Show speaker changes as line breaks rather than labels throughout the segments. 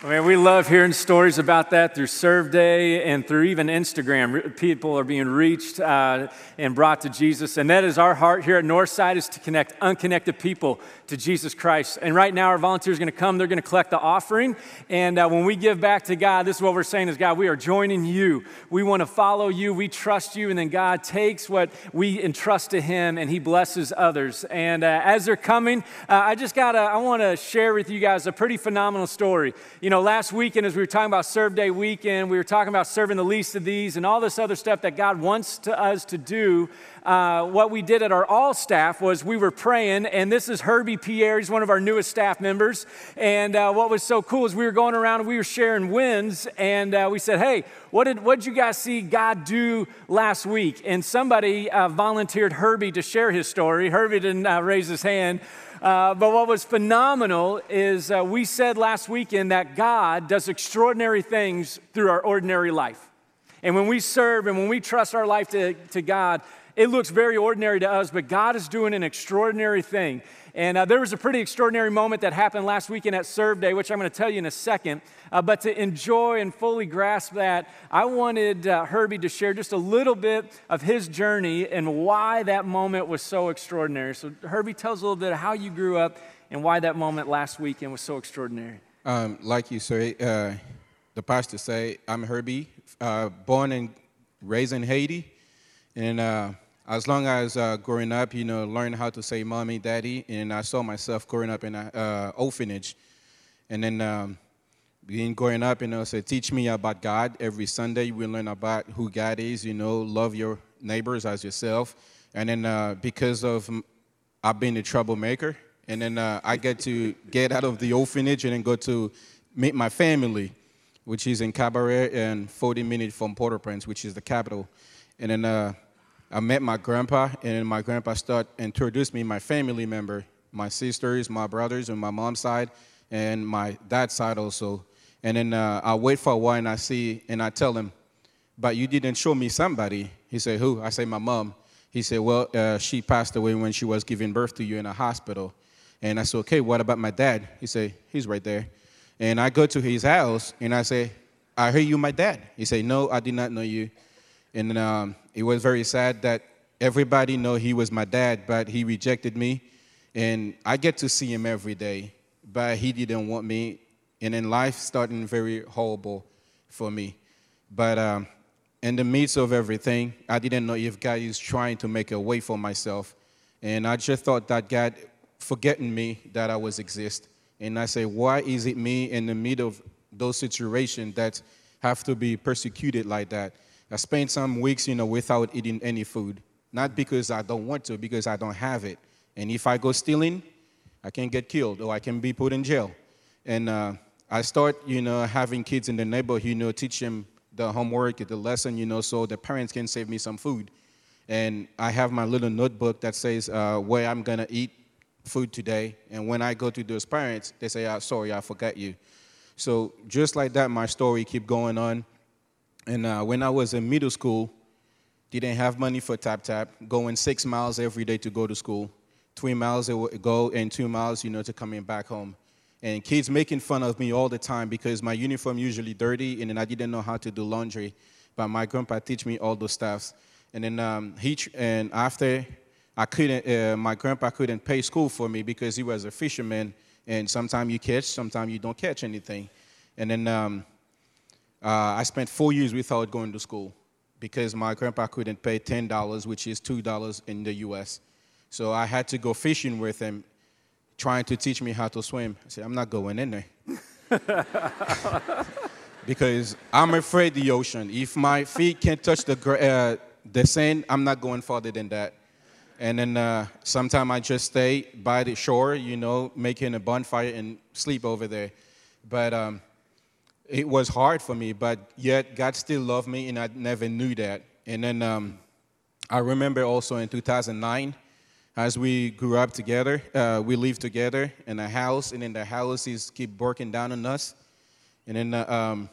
I mean, we love hearing stories about that through Serve Day and through even Instagram. People are being reached uh, and brought to Jesus. And that is our heart here at Northside is to connect unconnected people to Jesus Christ. And right now, our volunteers are going to come. They're going to collect the offering. And uh, when we give back to God, this is what we're saying is, God, we are joining you. We want to follow you. We trust you. And then God takes what we entrust to him and he blesses others. And uh, as they're coming, uh, I just got to, I want to share with you guys a pretty phenomenal story. You know, last weekend, as we were talking about Serve Day weekend, we were talking about serving the least of these and all this other stuff that God wants to us to do. Uh, what we did at our all staff was we were praying, and this is Herbie Pierre. He's one of our newest staff members. And uh, what was so cool is we were going around and we were sharing wins, and uh, we said, "Hey, what did what did you guys see God do last week?" And somebody uh, volunteered Herbie to share his story. Herbie didn't uh, raise his hand. Uh, but what was phenomenal is uh, we said last weekend that God does extraordinary things through our ordinary life. And when we serve and when we trust our life to, to God, it looks very ordinary to us, but God is doing an extraordinary thing. And uh, there was a pretty extraordinary moment that happened last weekend at Serve Day, which I'm going to tell you in a second. Uh, but to enjoy and fully grasp that, I wanted uh, Herbie to share just a little bit of his journey and why that moment was so extraordinary. So, Herbie, tell us a little bit of how you grew up and why that moment last weekend was so extraordinary.
Um, like you say, uh, the pastor say, I'm Herbie, uh, born and raised in Haiti, and uh, as long as uh, growing up, you know, learning how to say mommy, daddy, and I saw myself growing up in an uh, orphanage. And then um, being growing up, you know, so teach me about God. Every Sunday we learn about who God is, you know, love your neighbors as yourself. And then uh, because of I've been a troublemaker, and then uh, I get to get out of the orphanage and then go to meet my family, which is in Cabaret and 40 minutes from Port-au-Prince, which is the capital. And then uh, I met my grandpa, and my grandpa started introduced me my family member, my sisters, my brothers, and my mom's side, and my dad's side also. And then uh, I wait for a while, and I see, and I tell him, "But you didn't show me somebody." He said, "Who?" I say, "My mom." He said, "Well, uh, she passed away when she was giving birth to you in a hospital." And I said, "Okay, what about my dad?" He said, "He's right there." And I go to his house, and I say, "I heard you, my dad." He said, "No, I did not know you." And um, it was very sad that everybody know he was my dad, but he rejected me. And I get to see him every day, but he didn't want me. And then life starting very horrible for me. But um, in the midst of everything, I didn't know if God is trying to make a way for myself. And I just thought that God forgetting me that I was exist. And I say, why is it me in the middle of those situations that have to be persecuted like that? I spent some weeks, you know, without eating any food. Not because I don't want to, because I don't have it. And if I go stealing, I can get killed or I can be put in jail. And uh, I start, you know, having kids in the neighborhood, you know, teach them the homework, the lesson, you know, so the parents can save me some food. And I have my little notebook that says uh, where I'm gonna eat food today. And when I go to those parents, they say, oh, "Sorry, I forgot you." So just like that, my story keep going on. And uh, when I was in middle school, didn't have money for tap tap, going six miles every day to go to school, three miles go and two miles, you know, to coming back home. And kids making fun of me all the time because my uniform usually dirty, and then I didn't know how to do laundry. But my grandpa teach me all those stuffs. And then um, he and after I couldn't, uh, my grandpa couldn't pay school for me because he was a fisherman, and sometimes you catch, sometimes you don't catch anything. And then um, uh, I spent four years without going to school because my grandpa couldn't pay $10, which is $2 in the US. So I had to go fishing with him, trying to teach me how to swim. I said, I'm not going in there. because I'm afraid the ocean. If my feet can't touch the, uh, the sand, I'm not going farther than that. And then uh, sometimes I just stay by the shore, you know, making a bonfire and sleep over there. But um, it was hard for me, but yet God still loved me, and I never knew that. And then um, I remember also in 2009, as we grew up together, uh, we lived together in a house, and then the houses keep breaking down on us. And then, uh, um,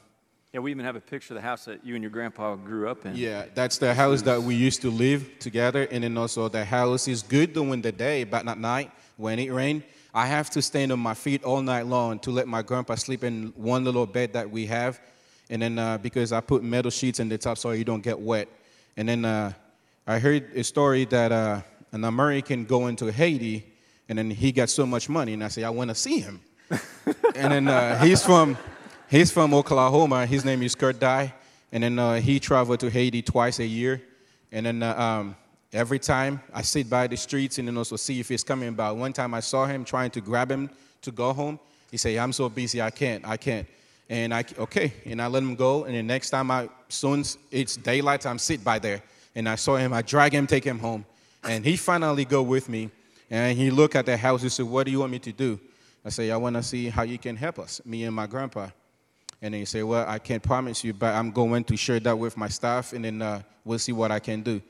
yeah, we even have a picture of the house that you and your grandpa grew up in.
Yeah, that's the house that we used to live together, and then also the house is good during the day, but not night when it rains, I have to stand on my feet all night long to let my grandpa sleep in one little bed that we have. And then uh, because I put metal sheets in the top so you don't get wet. And then uh, I heard a story that uh, an American go into Haiti and then he got so much money. And I say, I want to see him. and then uh, he's from he's from Oklahoma. His name is Kurt Dye. And then uh, he traveled to Haiti twice a year. And then uh, um, every time I sit by the streets and then also see if he's coming by. One time I saw him trying to grab him to go home. He said, I'm so busy, I can't, I can't. And I, okay, and I let him go. And the next time I, soon it's daylight, I'm sit by there. And I saw him, I drag him, take him home. And he finally go with me. And he look at the house, he said, what do you want me to do? I say, I want to see how you can help us, me and my grandpa. And then he say, well, I can't promise you, but I'm going to share that with my staff, and then uh, we'll see what I can do.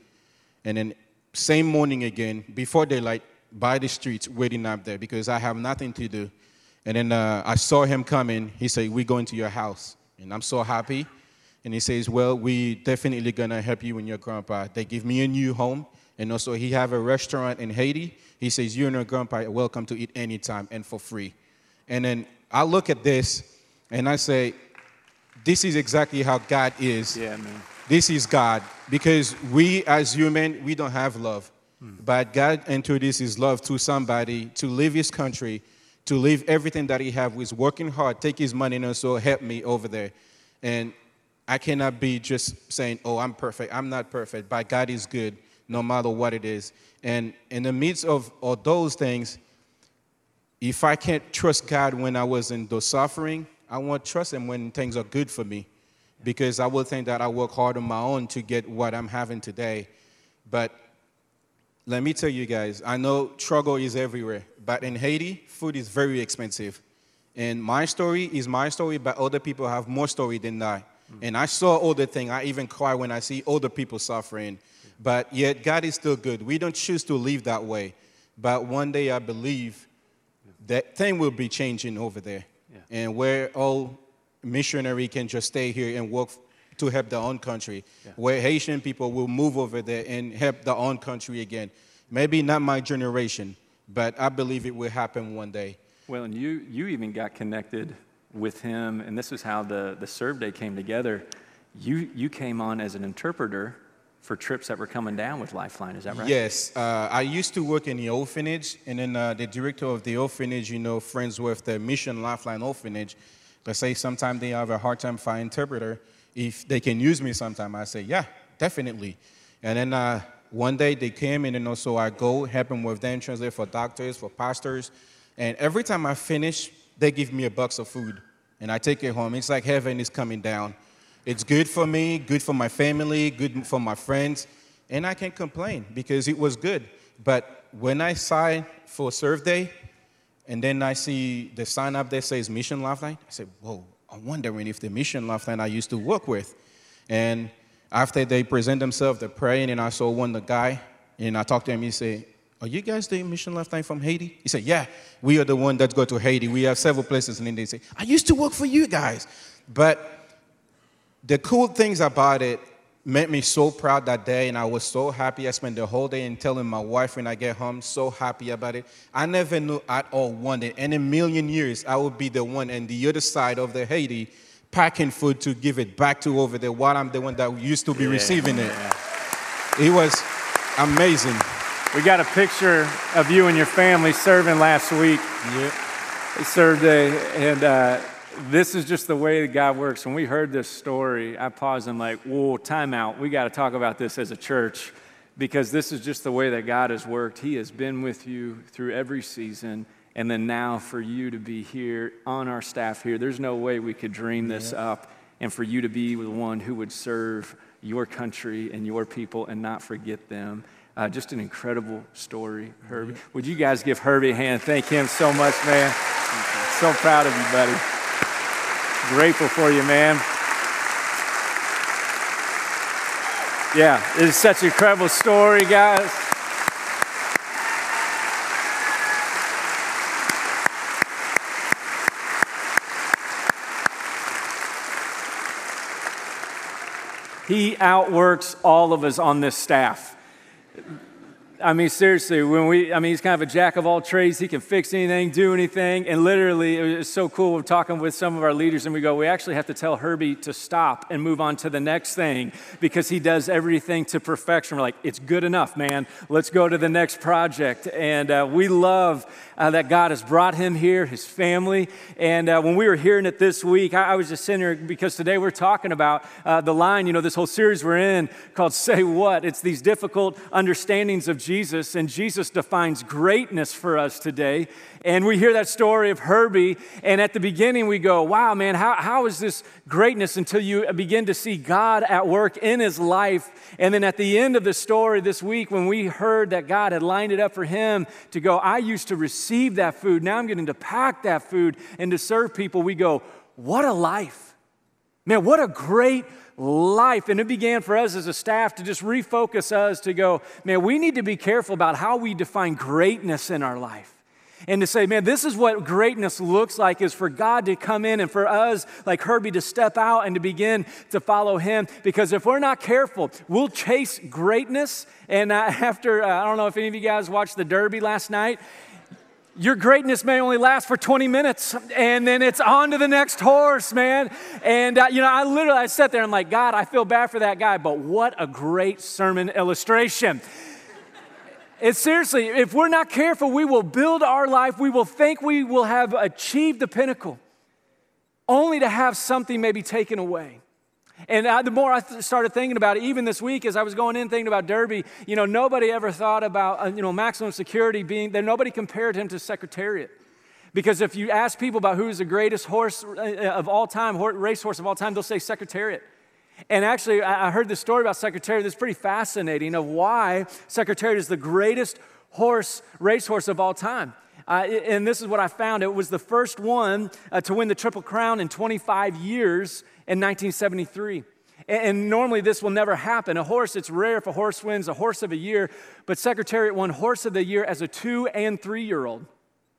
And then same morning again, before daylight, by the streets, waiting up there because I have nothing to do. And then uh, I saw him coming. He said, we're going to your house. And I'm so happy. And he says, well, we definitely to help you and your grandpa. They give me a new home. And also he have a restaurant in Haiti. He says, you and your grandpa are welcome to eat anytime and for free. And then I look at this and I say, this is exactly how God is.
Yeah, man.
This is God. Because we as human, we don't have love. Hmm. But God introduced his love to somebody to leave his country, to leave everything that he have, was working hard, take his money and also help me over there. And I cannot be just saying, oh, I'm perfect. I'm not perfect, but God is good no matter what it is. And in the midst of all those things, if I can't trust God when I was in the suffering, I won't trust Him when things are good for me because I will think that I work hard on my own to get what I'm having today. But let me tell you guys, I know struggle is everywhere, but in Haiti, food is very expensive. And my story is my story, but other people have more story than I. Mm. And I saw all the thing. I even cry when I see other people suffering. But yet, God is still good. We don't choose to live that way. But one day, I believe that thing will be changing over there. Yeah. And where all missionary can just stay here and work to help their own country, yeah. where Haitian people will move over there and help their own country again. Maybe not my generation, but I believe it will happen one day.
Well, and you, you even got connected with him, and this is how the, the Serve Day came together. You, you came on as an interpreter for trips that were coming down with Lifeline, is that right?
Yes. Uh, I used to work in the orphanage, and then uh, the director of the orphanage, you know, friends with the Mission Lifeline orphanage, Let's say sometimes they have a hard time finding interpreter. If they can use me sometime, I say, yeah, definitely. And then uh, one day they came and then also I go help them with them, translate for doctors, for pastors. And every time I finish, they give me a box of food. And I take it home. It's like heaven is coming down. It's good for me, good for my family, good for my friends. And I can't complain because it was good. But when I signed for Serve Day, and then I see the sign up there says Mission Lifeline. I said, whoa, I'm wondering if the Mission Lifeline I used to work with. And after they present themselves, they're praying, and I saw one the guy, and I talked to him. He said, "Are you guys the Mission Lifeline from Haiti?" He said, "Yeah, we are the one that go to Haiti. We have several places." And then they say, "I used to work for you guys," but the cool things about it made me so proud that day, and I was so happy. I spent the whole day in telling my wife when I get home, so happy about it. I never knew at all one day, in a million years, I would be the one on the other side of the Haiti packing food to give it back to over there while I'm the one that used to be yeah, receiving it. Yeah. It was amazing.
We got a picture of you and your family serving last week.
Yeah.
It served a, and uh, this is just the way that God works. When we heard this story, I paused and like, whoa, time out. We got to talk about this as a church because this is just the way that God has worked. He has been with you through every season. And then now for you to be here on our staff here, there's no way we could dream this yeah. up. And for you to be the one who would serve your country and your people and not forget them. Uh, just an incredible story, Herbie. Would you guys give Herbie a hand? Thank him so much, man. So proud of you, buddy. Grateful for you, man. Yeah, it is such an incredible story, guys. He outworks all of us on this staff. I mean, seriously, when we, I mean, he's kind of a jack of all trades. He can fix anything, do anything. And literally, it was so cool. We're talking with some of our leaders, and we go, we actually have to tell Herbie to stop and move on to the next thing because he does everything to perfection. We're like, it's good enough, man. Let's go to the next project. And uh, we love uh, that God has brought him here, his family. And uh, when we were hearing it this week, I, I, was just sitting here because today we're talking about uh, the line, you know, this whole series we're in called Say What. It's these difficult understandings of Jesus, and Jesus defines greatness for us today. And we hear that story of Herbie, and at the beginning we go, wow, man, how, how is this greatness until you begin to see God at work in his life? And then at the end of the story this week, when we heard that God had lined it up for him to go, I used to receive that food, now I'm getting to pack that food and to serve people, we go, what a life. Man, what a great life. And it began for us as a staff to just refocus us to go, man, we need to be careful about how we define greatness in our life and to say, man, this is what greatness looks like is for God to come in and for us, like Herbie, to step out and to begin to follow Him. Because if we're not careful, we'll chase greatness. And after, uh, I don't know if any of you guys watched the Derby last night. Your greatness may only last for 20 minutes, and then it's on to the next horse, man. And uh, you know, I literally I sat there and I'm like, God, I feel bad for that guy, but what a great sermon illustration. It's seriously, if we're not careful, we will build our life, we will think we will have achieved the pinnacle, only to have something maybe taken away. And I, the more I th- started thinking about it, even this week as I was going in thinking about Derby, you know, nobody ever thought about, uh, you know, maximum security being there. Nobody compared him to Secretariat. Because if you ask people about who's the greatest horse uh, of all time, racehorse of all time, they'll say Secretariat. And actually, I heard this story about Secretariat that's pretty fascinating of why Secretariat is the greatest horse, racehorse of all time. Uh, and this is what I found it was the first one uh, to win the Triple Crown in 25 years in 1973. And, normally this will never happen. A horse, it's rare if a horse wins a horse of a year, but Secretariat won horse of the year as a two and three year old.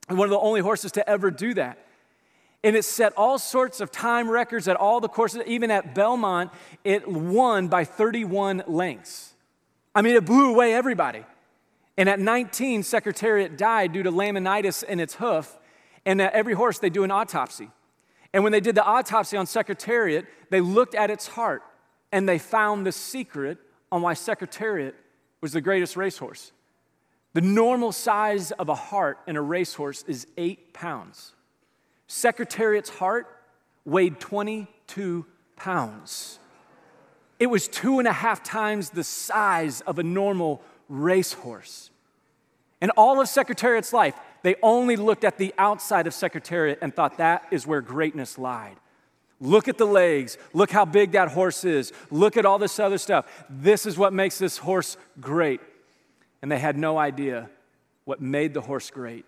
One of the only horses to ever do that. And it set all sorts of time records at all the courses. Even at Belmont, it won by 31 lengths. I mean, it blew away everybody. And at 19, Secretariat died due to laminitis in its hoof. And at every horse, they do an autopsy. And when they did the autopsy on Secretariat, they looked at its heart and they found the secret on why Secretariat was the greatest racehorse. The normal size of a heart in a racehorse is eight pounds. Secretariat's heart weighed 22 pounds. It was two and a half times the size of a normal racehorse. And all of Secretariat's life, they only looked at the outside of Secretariat and thought that is where greatness lied. Look at the legs. Look how big that horse is. Look at all this other stuff. This is what makes this horse great. And they had no idea what made the horse great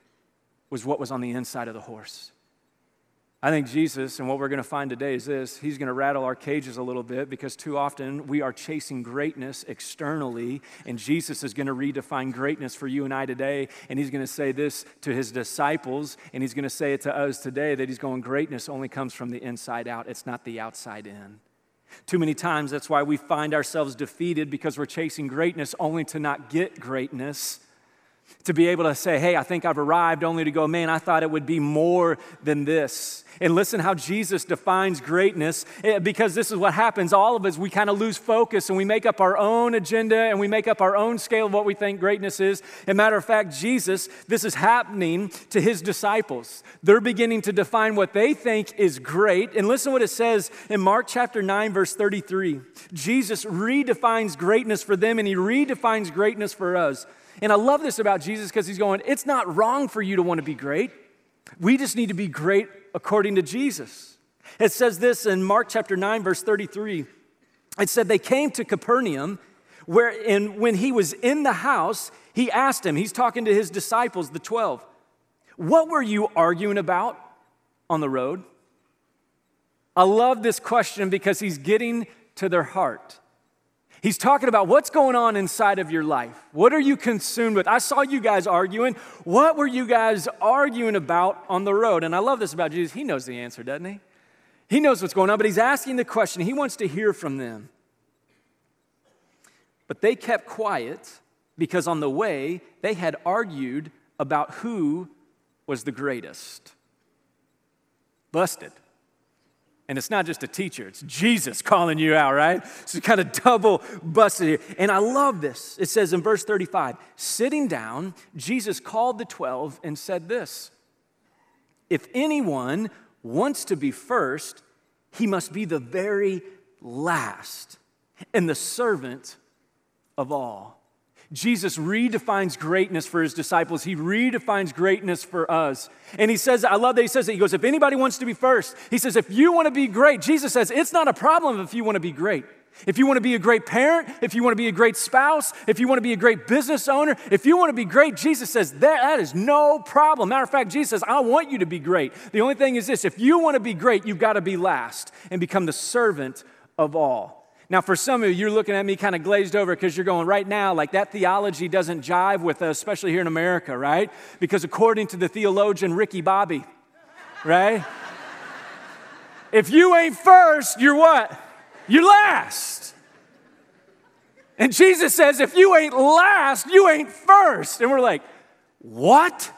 was what was on the inside of the horse. I think Jesus, and what we're going to find today is this He's going to rattle our cages a little bit because too often we are chasing greatness externally, and Jesus is going to redefine greatness for you and I today. And He's going to say this to His disciples, and He's going to say it to us today that He's going, Greatness only comes from the inside out, it's not the outside in. Too many times, that's why we find ourselves defeated because we're chasing greatness only to not get greatness to be able to say, hey, I think I've arrived, only to go, man, I thought it would be more than this. And listen how Jesus defines greatness, eh, because this is what happens. All of us, we kind of lose focus and we make up our own agenda and we make up our own scale of what we think greatness is. And matter of fact, Jesus, this is happening to his disciples. They're beginning to define what they think is great. And listen what it says in Mark chapter 9, verse 33. Jesus redefines greatness for them and he redefines greatness for us. And I love this about Jesus because he's going, it's not wrong for you to want to be great. We just need to be great according to Jesus. It says this in Mark chapter 9, verse 33. It said, They came to Capernaum, where and when he was in the house, he asked him, he's talking to his disciples, the 12, What were you arguing about on the road? I love this question because he's getting to their heart. He's talking about what's going on inside of your life. What are you consumed with? I saw you guys arguing. What were you guys arguing about on the road? And I love this about Jesus. He knows the answer, doesn't he? He knows what's going on, but he's asking the question. He wants to hear from them. But they kept quiet because on the way, they had argued about who was the greatest. Busted. And it's not just a teacher, it's Jesus calling you out, right? So kind of double busted here. And I love this. It says in verse 35 sitting down, Jesus called the 12 and said this If anyone wants to be first, he must be the very last and the servant of all. Jesus redefines greatness for his disciples. He redefines greatness for us. And he says, I love that he says that. He goes, if anybody wants to be first, he says, if you want to be great, Jesus says, it's not a problem if you want to be great. If you want to be a great parent, if you want to be a great spouse, if you want to be a great business owner, if you want to be great, Jesus says that, that is no problem. Matter of fact, Jesus says, I want you to be great. The only thing is this if you want to be great, you've got to be last and become the servant of all. Now, for some of you, you're looking at me kind of glazed over because you're going, right now, like that theology doesn't jive with us, especially here in America, right? Because according to the theologian Ricky Bobby, right? if you ain't first, you're what? You're last. And Jesus says, if you ain't last, you ain't first. And we're like, what?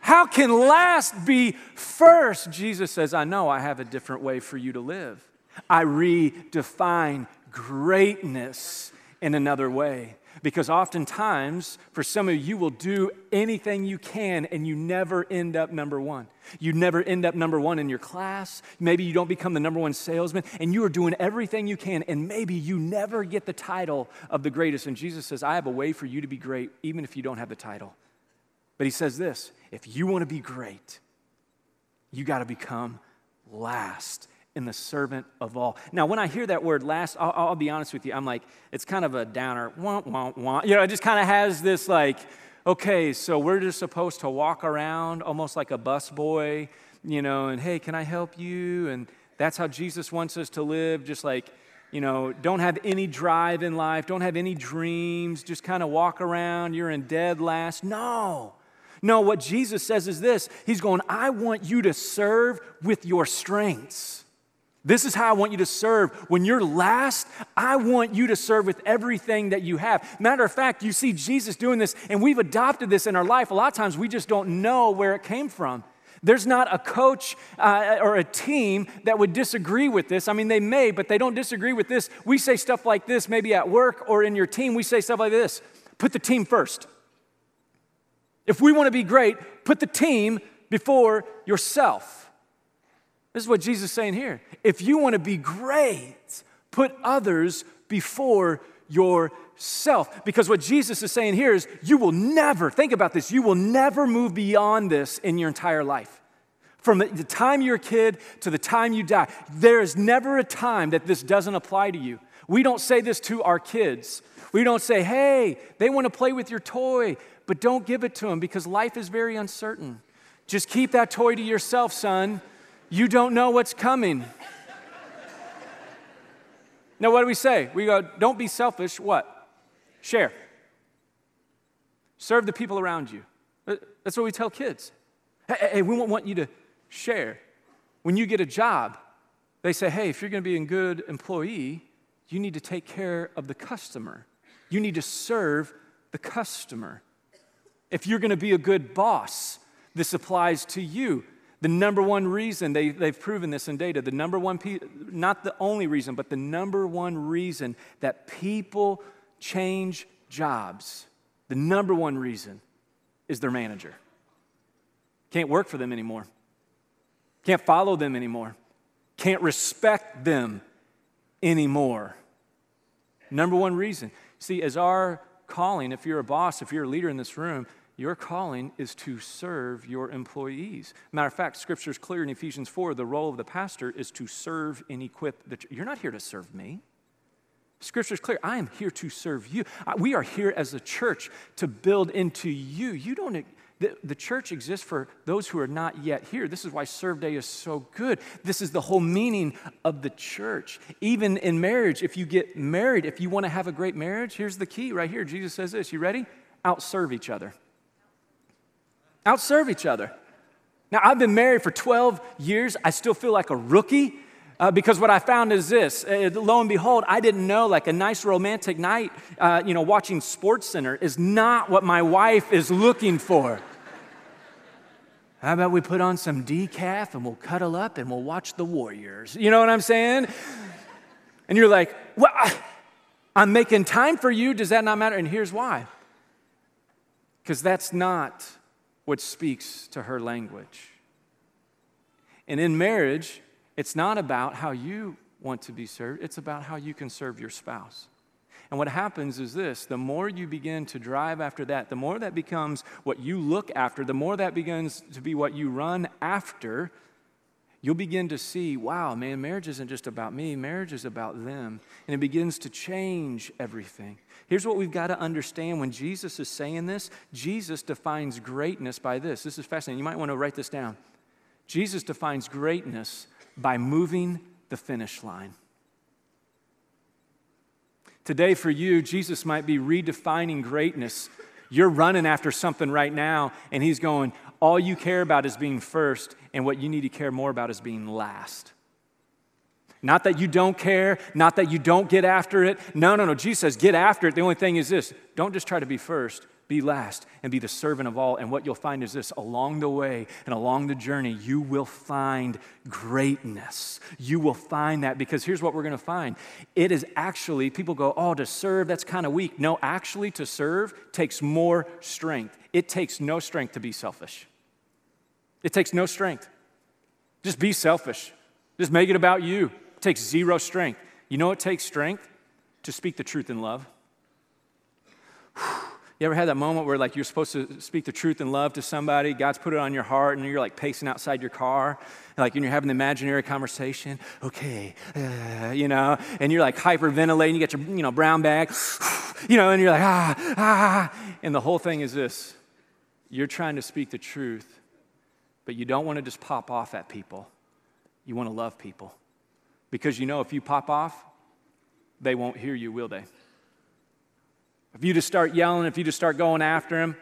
How can last be first? Jesus says, I know I have a different way for you to live. I redefine greatness in another way. Because oftentimes, for some of you, you will do anything you can and you never end up number one. You never end up number one in your class. Maybe you don't become the number one salesman and you are doing everything you can and maybe you never get the title of the greatest. And Jesus says, I have a way for you to be great even if you don't have the title. But he says this if you want to be great, you got to become last and the servant of all. Now, when I hear that word last, I'll, I'll, be honest with you, I'm like, it's kind of a downer. Wah, wah, wah. You know, it just kind of has this like, okay, so we're just supposed to walk around almost like a bus boy, you know, and hey, can I help you? And that's how Jesus wants us to live, just like, you know, don't have any drive in life, don't have any dreams, just kind of walk around, you're in dead last. No. No, what Jesus says is this He's going, I want you to serve with your strengths. This is how I want you to serve. When you're last, I want you to serve with everything that you have. Matter of fact, you see Jesus doing this, and we've adopted this in our life. A lot of times we just don't know where it came from. There's not a coach uh, or a team that would disagree with this. I mean, they may, but they don't disagree with this. We say stuff like this, maybe at work or in your team, we say stuff like this put the team first. If we want to be great, put the team before yourself. This is what Jesus is saying here. If you want to be great, put others before yourself. Because what Jesus is saying here is you will never, think about this, you will never move beyond this in your entire life. From the time you're a kid to the time you die, there is never a time that this doesn't apply to you. We don't say this to our kids. We don't say, hey, they want to play with your toy, but don't give it to them because life is very uncertain. Just keep that toy to yourself, son. You don't know what's coming. now, what do we say? We go, don't be selfish. What? Share. Serve the people around you. That's what we tell kids. Hey, hey, we want you to share. When you get a job, they say, hey, if you're going to be a good employee, you need to take care of the customer. You need to serve the customer. If you're going to be a good boss, this applies to you. The number one reason, they, they've proven this in data, the number one, not the only reason, but the number one reason that people change jobs, the number one reason is their manager. Can't work for them anymore, can't follow them anymore, can't respect them anymore. Number one reason. See, as our calling, if you're a boss, if you're a leader in this room, your calling is to serve your employees. Matter of fact, scripture is clear in Ephesians 4 the role of the pastor is to serve and equip the church. You're not here to serve me. Scripture is clear. I am here to serve you. We are here as a church to build into you. You don't. The, the church exists for those who are not yet here. This is why Serve Day is so good. This is the whole meaning of the church. Even in marriage, if you get married, if you want to have a great marriage, here's the key right here. Jesus says this. You ready? Outserve each other. Outserve each other. Now, I've been married for 12 years. I still feel like a rookie Uh, because what I found is this uh, lo and behold, I didn't know like a nice romantic night, uh, you know, watching Sports Center is not what my wife is looking for. How about we put on some decaf and we'll cuddle up and we'll watch the Warriors? You know what I'm saying? And you're like, well, I'm making time for you. Does that not matter? And here's why because that's not what speaks to her language. And in marriage, it's not about how you want to be served, it's about how you can serve your spouse. And what happens is this the more you begin to drive after that, the more that becomes what you look after, the more that begins to be what you run after, you'll begin to see wow, man, marriage isn't just about me, marriage is about them. And it begins to change everything. Here's what we've got to understand when Jesus is saying this Jesus defines greatness by this. This is fascinating. You might want to write this down. Jesus defines greatness by moving the finish line. Today, for you, Jesus might be redefining greatness. You're running after something right now, and He's going, All you care about is being first, and what you need to care more about is being last. Not that you don't care, not that you don't get after it. No, no, no. Jesus says, Get after it. The only thing is this don't just try to be first, be last and be the servant of all. And what you'll find is this along the way and along the journey, you will find greatness. You will find that because here's what we're going to find it is actually, people go, oh, to serve, that's kind of weak. No, actually, to serve takes more strength. It takes no strength to be selfish. It takes no strength. Just be selfish. Just make it about you. It takes zero strength. You know it takes strength? To speak the truth in love. You ever had that moment where like you're supposed to speak the truth in love to somebody, God's put it on your heart, and you're like pacing outside your car, like and you're having the imaginary conversation, okay, uh, you know, and you're like hyperventilating, you get your you know brown bag, you know, and you're like ah ah, and the whole thing is this: you're trying to speak the truth, but you don't want to just pop off at people. You want to love people, because you know if you pop off, they won't hear you, will they? If you just start yelling, if you just start going after them,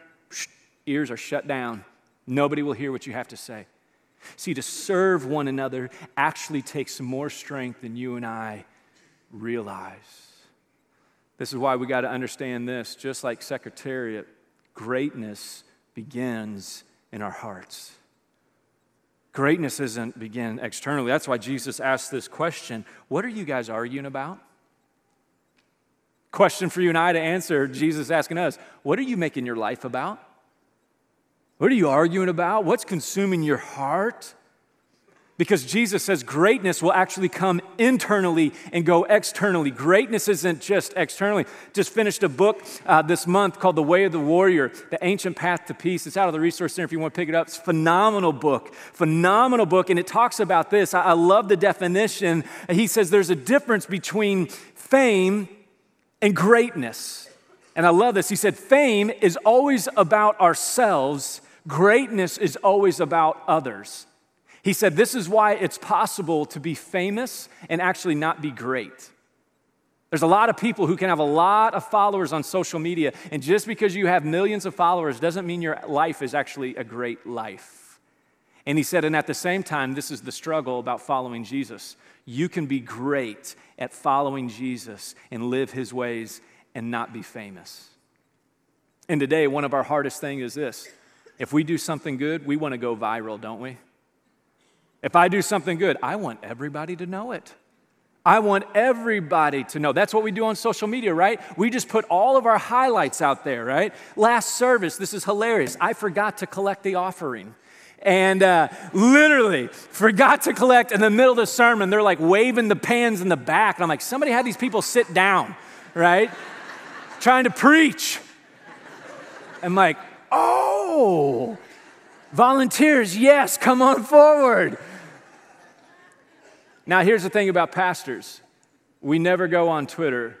ears are shut down. Nobody will hear what you have to say. See, to serve one another actually takes more strength than you and I realize. This is why we got to understand this. Just like Secretariat, greatness begins in our hearts. Greatness doesn't begin externally. That's why Jesus asked this question What are you guys arguing about? Question for you and I to answer Jesus asking us What are you making your life about? What are you arguing about? What's consuming your heart? Because Jesus says greatness will actually come internally and go externally. Greatness isn't just externally. Just finished a book uh, this month called The Way of the Warrior, The Ancient Path to Peace. It's out of the Resource Center if you want to pick it up. It's phenomenal book, phenomenal book. And it talks about this. I, I love the definition. He says there's a difference between fame and greatness. And I love this. He said, Fame is always about ourselves, greatness is always about others. He said, This is why it's possible to be famous and actually not be great. There's a lot of people who can have a lot of followers on social media, and just because you have millions of followers doesn't mean your life is actually a great life. And he said, and at the same time, this is the struggle about following Jesus. You can be great at following Jesus and live his ways and not be famous. And today, one of our hardest things is this if we do something good, we want to go viral, don't we? If I do something good, I want everybody to know it. I want everybody to know. That's what we do on social media, right? We just put all of our highlights out there, right? Last service, this is hilarious. I forgot to collect the offering and uh, literally forgot to collect in the middle of the sermon. They're like waving the pans in the back. And I'm like, somebody had these people sit down, right? Trying to preach. I'm like, oh, volunteers, yes, come on forward. Now, here's the thing about pastors we never go on Twitter.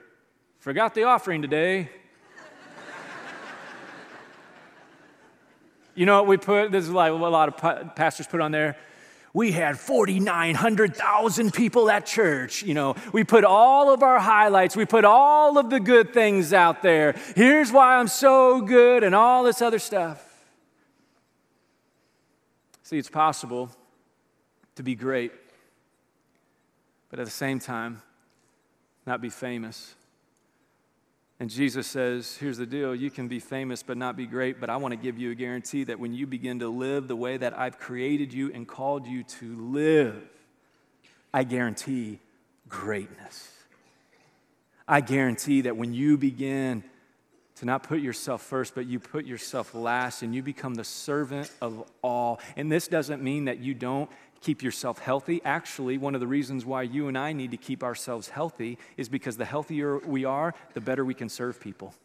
Forgot the offering today. You know what we put? This is like a lot of pastors put on there. We had 4,900,000 people at church. You know, we put all of our highlights, we put all of the good things out there. Here's why I'm so good, and all this other stuff. See, it's possible to be great but at the same time, not be famous. And Jesus says, Here's the deal you can be famous but not be great, but I want to give you a guarantee that when you begin to live the way that I've created you and called you to live, I guarantee greatness. I guarantee that when you begin to not put yourself first, but you put yourself last and you become the servant of all. And this doesn't mean that you don't keep yourself healthy. Actually, one of the reasons why you and I need to keep ourselves healthy is because the healthier we are, the better we can serve people.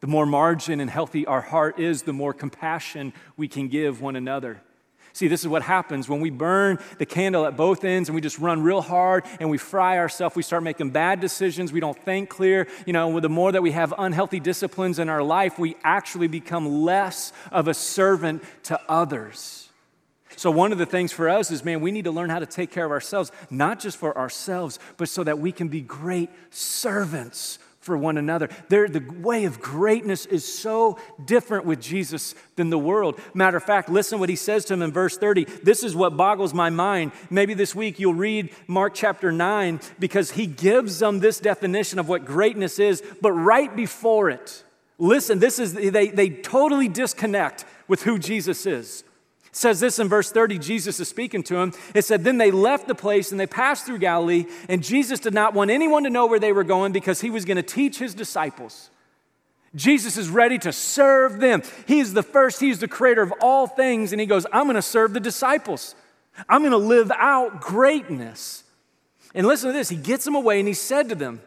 The more margin and healthy our heart is, the more compassion we can give one another. See, this is what happens when we burn the candle at both ends and we just run real hard and we fry ourselves. We start making bad decisions. We don't think clear. You know, the more that we have unhealthy disciplines in our life, we actually become less of a servant to others. So, one of the things for us is, man, we need to learn how to take care of ourselves, not just for ourselves, but so that we can be great servants for one another. They're, the way of greatness is so different with Jesus than the world. Matter of fact, listen what he says to him in verse 30. This is what boggles my mind. Maybe this week you'll read Mark chapter 9 because he gives them this definition of what greatness is, but right before it, listen, this is they, they totally disconnect with who Jesus is. It says this in verse 30, Jesus is speaking to him. It said, Then they left the place and they passed through Galilee, and Jesus did not want anyone to know where they were going because he was going to teach his disciples. Jesus is ready to serve them. He is the first, He is the creator of all things, and He goes, I'm going to serve the disciples. I'm going to live out greatness. And listen to this He gets them away and He said to them,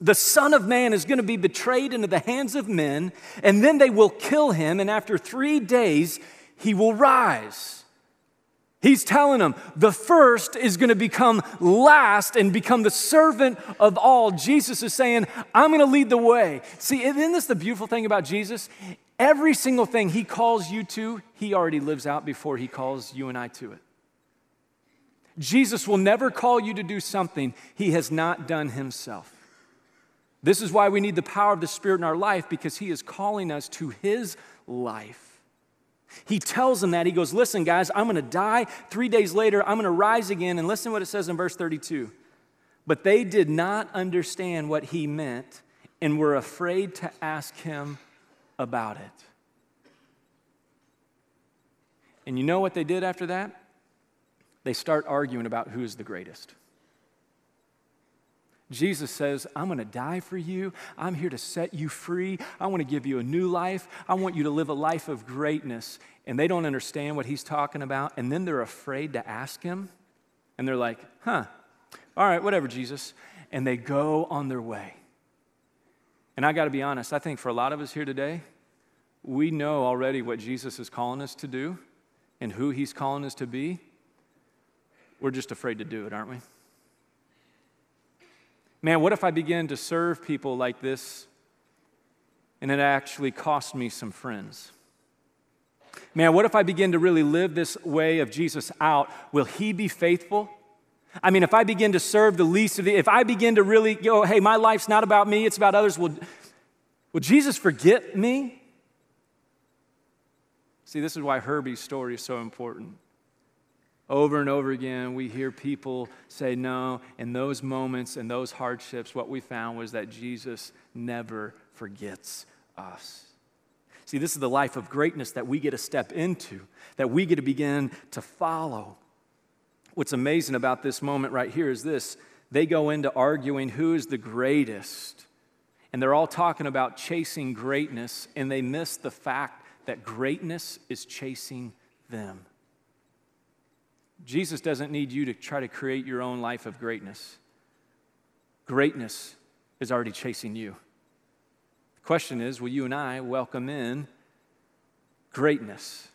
the Son of Man is going to be betrayed into the hands of men, and then they will kill him, and after three days, he will rise. He's telling them the first is going to become last and become the servant of all. Jesus is saying, I'm going to lead the way. See, isn't this the beautiful thing about Jesus? Every single thing he calls you to, he already lives out before he calls you and I to it. Jesus will never call you to do something he has not done himself. This is why we need the power of the Spirit in our life because he is calling us to his life. He tells them that. He goes, Listen, guys, I'm going to die. Three days later, I'm going to rise again. And listen what it says in verse 32. But they did not understand what he meant and were afraid to ask him about it. And you know what they did after that? They start arguing about who is the greatest. Jesus says, I'm going to die for you. I'm here to set you free. I want to give you a new life. I want you to live a life of greatness. And they don't understand what he's talking about. And then they're afraid to ask him. And they're like, huh, all right, whatever, Jesus. And they go on their way. And I got to be honest, I think for a lot of us here today, we know already what Jesus is calling us to do and who he's calling us to be. We're just afraid to do it, aren't we? Man, what if I begin to serve people like this and it actually cost me some friends? Man, what if I begin to really live this way of Jesus out? Will he be faithful? I mean, if I begin to serve the least of the, if I begin to really go, hey, my life's not about me, it's about others, will, will Jesus forget me? See, this is why Herbie's story is so important. Over and over again, we hear people say no. In those moments, and those hardships, what we found was that Jesus never forgets us. See, this is the life of greatness that we get to step into, that we get to begin to follow. What's amazing about this moment right here is this they go into arguing who is the greatest. And they're all talking about chasing greatness, and they miss the fact that greatness is chasing them. Jesus doesn't need you to try to create your own life of greatness. Greatness is already chasing you. The question is will you and I welcome in greatness?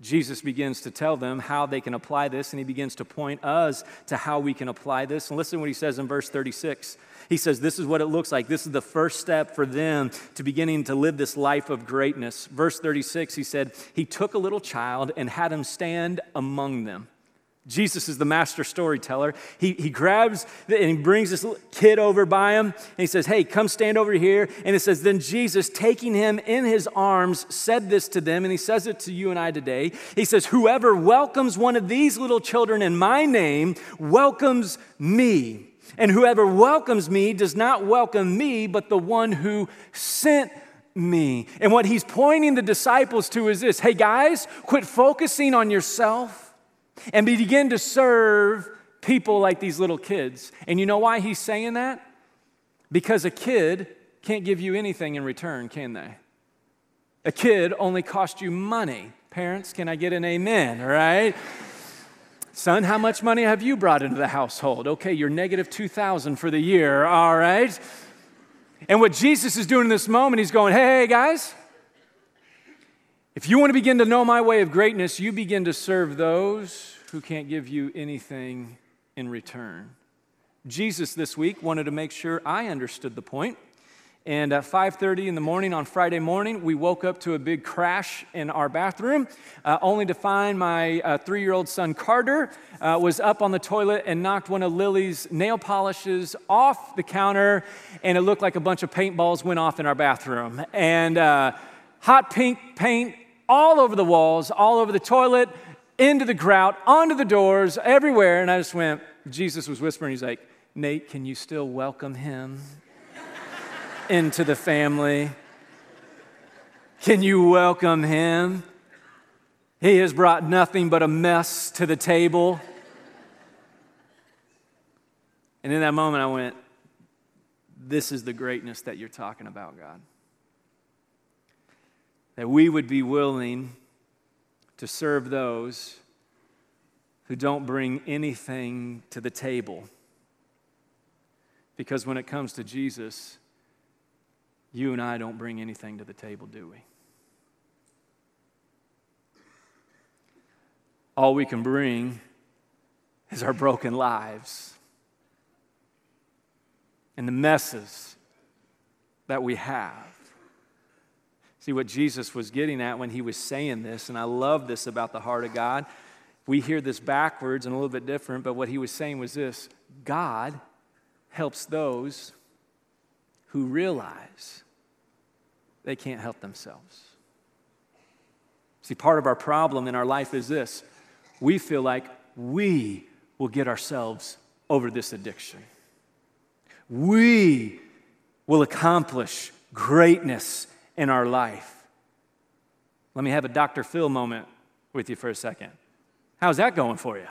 Jesus begins to tell them how they can apply this, and he begins to point us to how we can apply this. And listen to what he says in verse 36. He says, This is what it looks like. This is the first step for them to beginning to live this life of greatness. Verse 36, he said, He took a little child and had him stand among them. Jesus is the master storyteller. He, he grabs the, and he brings this kid over by him and he says, Hey, come stand over here. And it says, Then Jesus, taking him in his arms, said this to them, and he says it to you and I today. He says, Whoever welcomes one of these little children in my name welcomes me. And whoever welcomes me does not welcome me, but the one who sent me. And what he's pointing the disciples to is this Hey, guys, quit focusing on yourself and begin to serve people like these little kids. And you know why he's saying that? Because a kid can't give you anything in return, can they? A kid only costs you money. Parents, can I get an amen, all right? Son, how much money have you brought into the household? Okay, you're negative 2,000 for the year, all right? And what Jesus is doing in this moment, he's going, hey, guys, if you want to begin to know my way of greatness, you begin to serve those who can't give you anything in return. Jesus this week wanted to make sure I understood the point. And at 5:30 in the morning on Friday morning, we woke up to a big crash in our bathroom, uh, only to find my uh, three-year-old son Carter uh, was up on the toilet and knocked one of Lily's nail polishes off the counter, and it looked like a bunch of paintballs went off in our bathroom. And uh, hot pink paint all over the walls, all over the toilet, into the grout, onto the doors, everywhere. And I just went, Jesus was whispering, he's like, Nate, can you still welcome him into the family? Can you welcome him? He has brought nothing but a mess to the table. And in that moment, I went, This is the greatness that you're talking about, God that we would be willing to serve those who don't bring anything to the table. Because when it comes to Jesus, you and I don't bring anything to the table, do we? All we can bring is our broken lives and the messes that we have. See what Jesus was getting at when he was saying this, and I love this about the heart of God. We hear this backwards and a little bit different, but what he was saying was this God helps those who realize they can't help themselves. See, part of our problem in our life is this we feel like we will get ourselves over this addiction. We will accomplish greatness in our life. Let me have a Dr. Phil moment with you for a second. How's that going for you?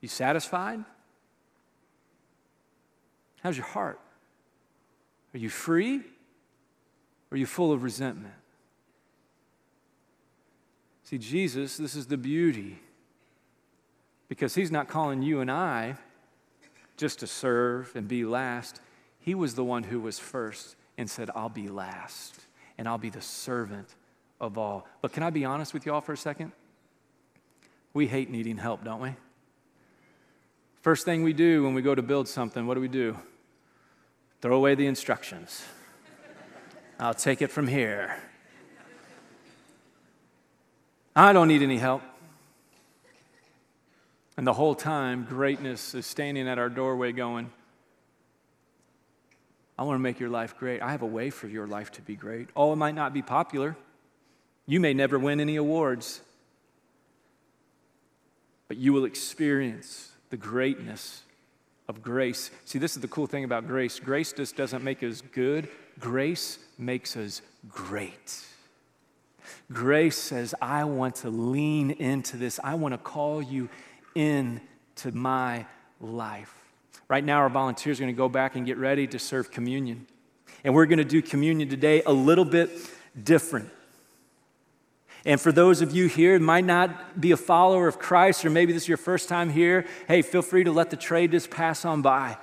You satisfied? How's your heart? Are you free? Or are you full of resentment? See, Jesus, this is the beauty. Because he's not calling you and I just to serve and be last. He was the one who was first and said, I'll be last and I'll be the servant of all. But can I be honest with you all for a second? We hate needing help, don't we? First thing we do when we go to build something, what do we do? Throw away the instructions. I'll take it from here. I don't need any help. And the whole time, greatness is standing at our doorway going, I want to make your life great. I have a way for your life to be great. Oh, it might not be popular. You may never win any awards, but you will experience the greatness of grace. See, this is the cool thing about grace grace just doesn't make us good, grace makes us great. Grace says, I want to lean into this, I want to call you into my life. Right now, our volunteers are going to go back and get ready to serve communion. And we're going to do communion today a little bit different. And for those of you here who might not be a follower of Christ, or maybe this is your first time here, hey, feel free to let the tray just pass on by.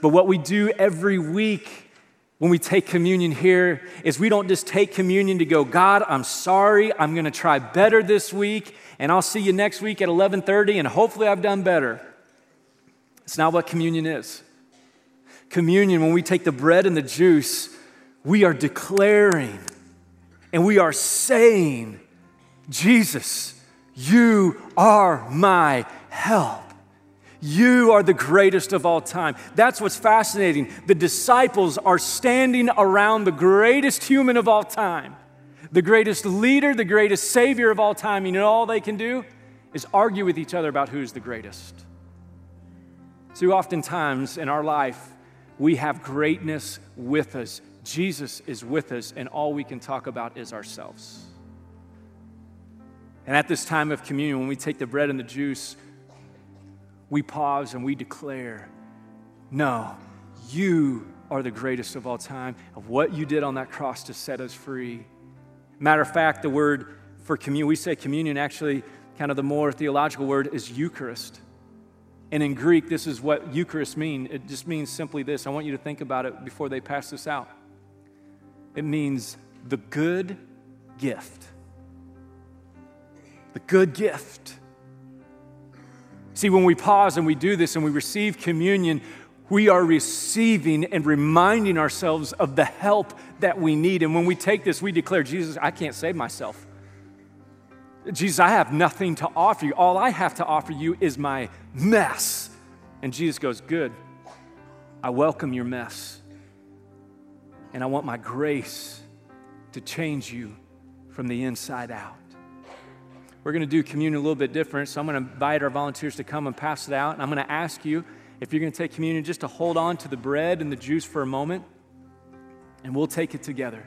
But what we do every week when we take communion here is we don't just take communion to go, God, I'm sorry, I'm going to try better this week, and I'll see you next week at 11:30 and hopefully I've done better. It's not what communion is. Communion, when we take the bread and the juice, we are declaring and we are saying, Jesus, You are my help. You are the greatest of all time. That's what's fascinating. The disciples are standing around the greatest human of all time, the greatest leader, the greatest savior of all time. You know, all they can do is argue with each other about who's the greatest. Too oftentimes in our life, we have greatness with us. Jesus is with us, and all we can talk about is ourselves. And at this time of communion, when we take the bread and the juice, we pause and we declare, No, you are the greatest of all time, of what you did on that cross to set us free. Matter of fact, the word for communion, we say communion, actually, kind of the more theological word is Eucharist. And in Greek, this is what Eucharist means. It just means simply this. I want you to think about it before they pass this out. It means the good gift. The good gift. See, when we pause and we do this and we receive communion, we are receiving and reminding ourselves of the help that we need. And when we take this, we declare, Jesus, I can't save myself. Jesus, I have nothing to offer you. All I have to offer you is my mess. And Jesus goes, Good. I welcome your mess. And I want my grace to change you from the inside out. We're going to do communion a little bit different. So I'm going to invite our volunteers to come and pass it out. And I'm going to ask you, if you're going to take communion, just to hold on to the bread and the juice for a moment. And we'll take it together.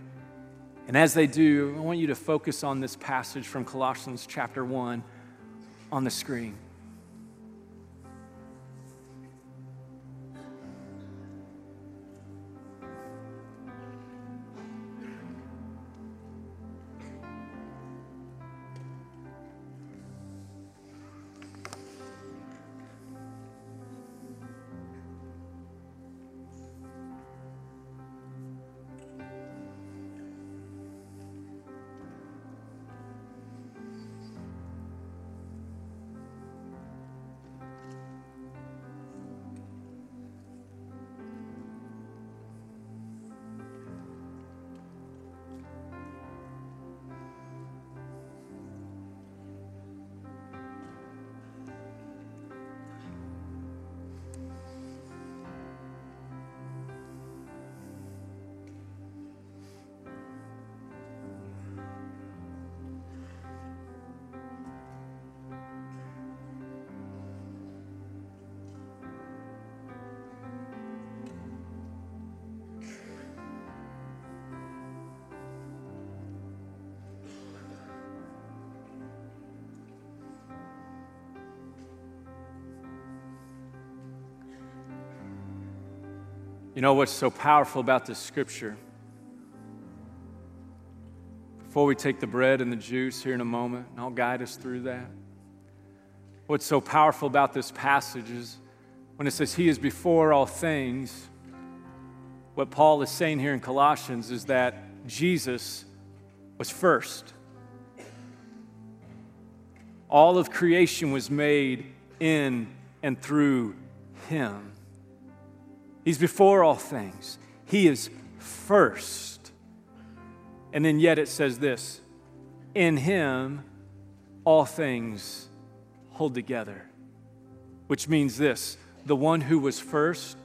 And as they do, I want you to focus on this passage from Colossians chapter 1 on the screen. You know what's so powerful about this scripture? Before we take the bread and the juice here in a moment, and I'll guide us through that. What's so powerful about this passage is when it says, He is before all things, what Paul is saying here in Colossians is that Jesus was first. All of creation was made in and through Him. He's before all things. He is first. And then yet it says this in him all things hold together, which means this the one who was first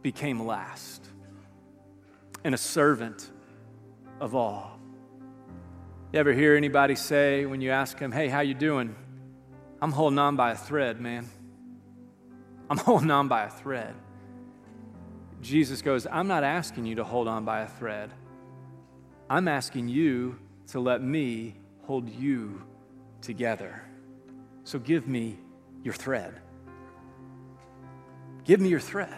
became last and a servant of all. You ever hear anybody say when you ask them, "Hey, how you doing?" I'm holding on by a thread, man. I'm holding on by a thread. Jesus goes, I'm not asking you to hold on by a thread. I'm asking you to let me hold you together. So give me your thread. Give me your thread.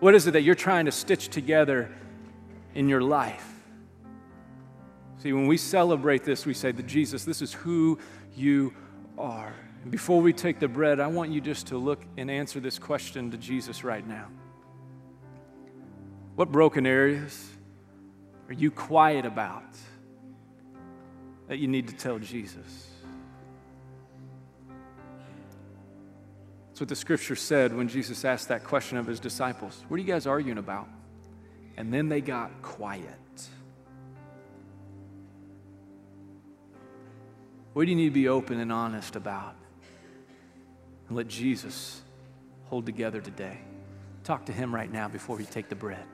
What is it that you're trying to stitch together in your life? See, when we celebrate this, we say that Jesus, this is who you are. And before we take the bread, I want you just to look and answer this question to Jesus right now. What broken areas are you quiet about that you need to tell Jesus? That's what the scripture said when Jesus asked that question of his disciples. What are you guys arguing about? And then they got quiet. What do you need to be open and honest about? Let Jesus hold together today. Talk to him right now before you take the bread.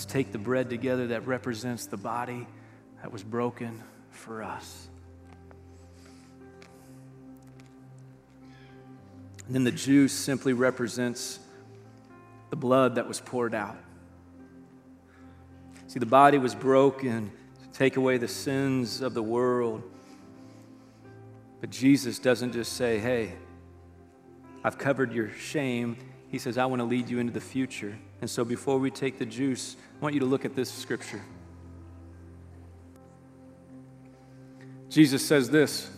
Let's take the bread together that represents the body that was broken for us. And then the juice simply represents the blood that was poured out. See, the body was broken to take away the sins of the world. But Jesus doesn't just say, hey, I've covered your shame. He says, I want to lead you into the future. And so before we take the juice, I want you to look at this scripture. Jesus says this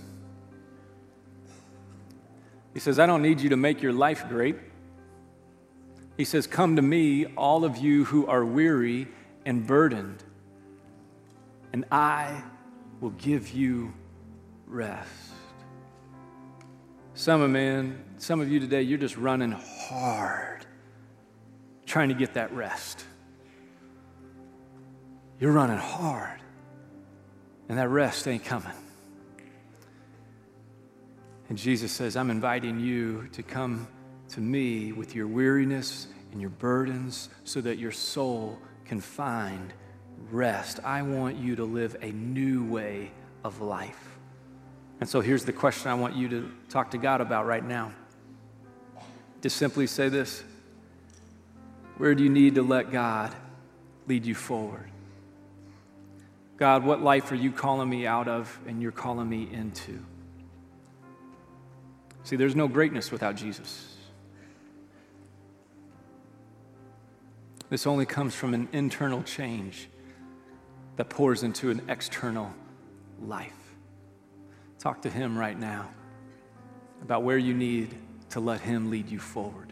He says, I don't need you to make your life great. He says, Come to me, all of you who are weary and burdened, and I will give you rest. Some of man, some of you today, you're just running hard trying to get that rest. You're running hard, and that rest ain't coming. And Jesus says, I'm inviting you to come to me with your weariness and your burdens so that your soul can find rest. I want you to live a new way of life. And so here's the question I want you to talk to God about right now. Just simply say this where do you need to let God lead you forward? God, what life are you calling me out of and you're calling me into? See, there's no greatness without Jesus. This only comes from an internal change that pours into an external life. Talk to Him right now about where you need to let Him lead you forward.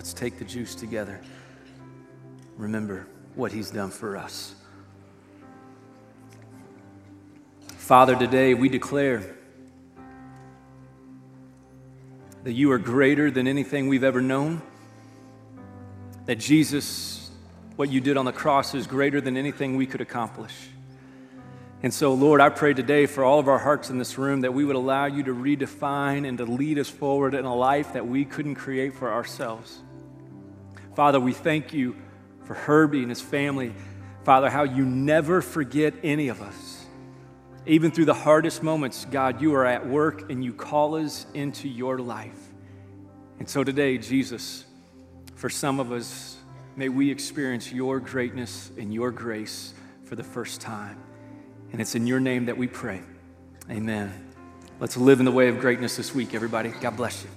Let's take the juice together. Remember what he's done for us. Father, today we declare that you are greater than anything we've ever known, that Jesus, what you did on the cross, is greater than anything we could accomplish. And so, Lord, I pray today for all of our hearts in this room that we would allow you to redefine and to lead us forward in a life that we couldn't create for ourselves. Father, we thank you for Herbie and his family. Father, how you never forget any of us. Even through the hardest moments, God, you are at work and you call us into your life. And so today, Jesus, for some of us, may we experience your greatness and your grace for the first time. And it's in your name that we pray. Amen. Let's live in the way of greatness this week, everybody. God bless you.